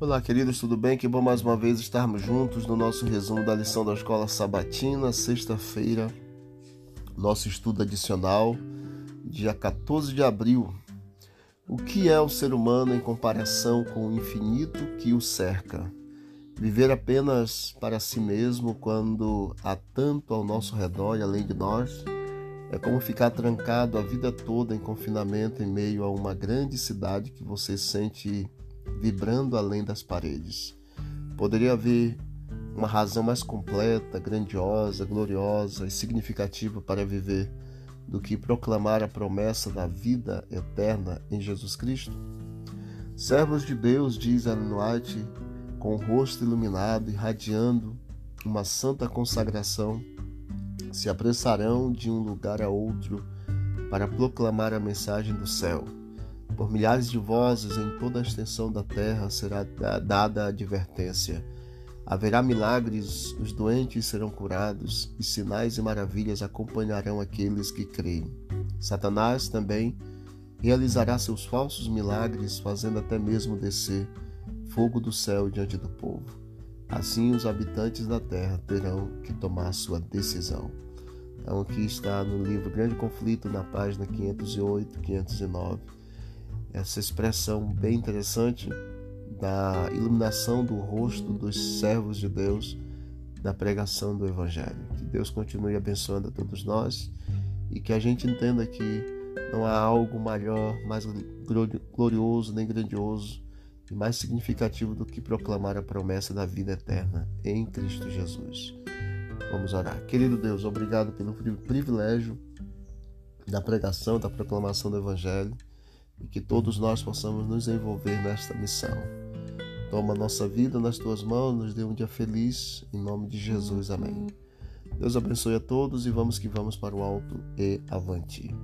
Olá, queridos, tudo bem? Que bom mais uma vez estarmos juntos no nosso resumo da lição da Escola Sabatina, sexta-feira, nosso estudo adicional, dia 14 de abril. O que é o ser humano em comparação com o infinito que o cerca? Viver apenas para si mesmo quando há tanto ao nosso redor e além de nós? É como ficar trancado a vida toda em confinamento em meio a uma grande cidade que você sente vibrando além das paredes. Poderia haver uma razão mais completa, grandiosa, gloriosa e significativa para viver do que proclamar a promessa da vida eterna em Jesus Cristo? Servos de Deus, diz Ellen White, com o rosto iluminado, irradiando uma santa consagração, se apressarão de um lugar a outro para proclamar a mensagem do céu. Por milhares de vozes em toda a extensão da terra será dada a advertência. Haverá milagres, os doentes serão curados, e sinais e maravilhas acompanharão aqueles que creem. Satanás também realizará seus falsos milagres, fazendo até mesmo descer fogo do céu diante do povo. Assim, os habitantes da terra terão que tomar sua decisão. Então, aqui está no livro Grande Conflito, na página 508, 509 essa expressão bem interessante da iluminação do rosto dos servos de Deus da pregação do Evangelho. Que Deus continue abençoando a todos nós e que a gente entenda que não há algo maior, mais glorioso nem grandioso e mais significativo do que proclamar a promessa da vida eterna em Cristo Jesus. Vamos orar. Querido Deus, obrigado pelo privilégio da pregação, da proclamação do Evangelho e que todos nós possamos nos envolver nesta missão. Toma nossa vida nas tuas mãos, nos dê um dia feliz, em nome de Jesus. Amém. Deus abençoe a todos e vamos que vamos para o alto e avante.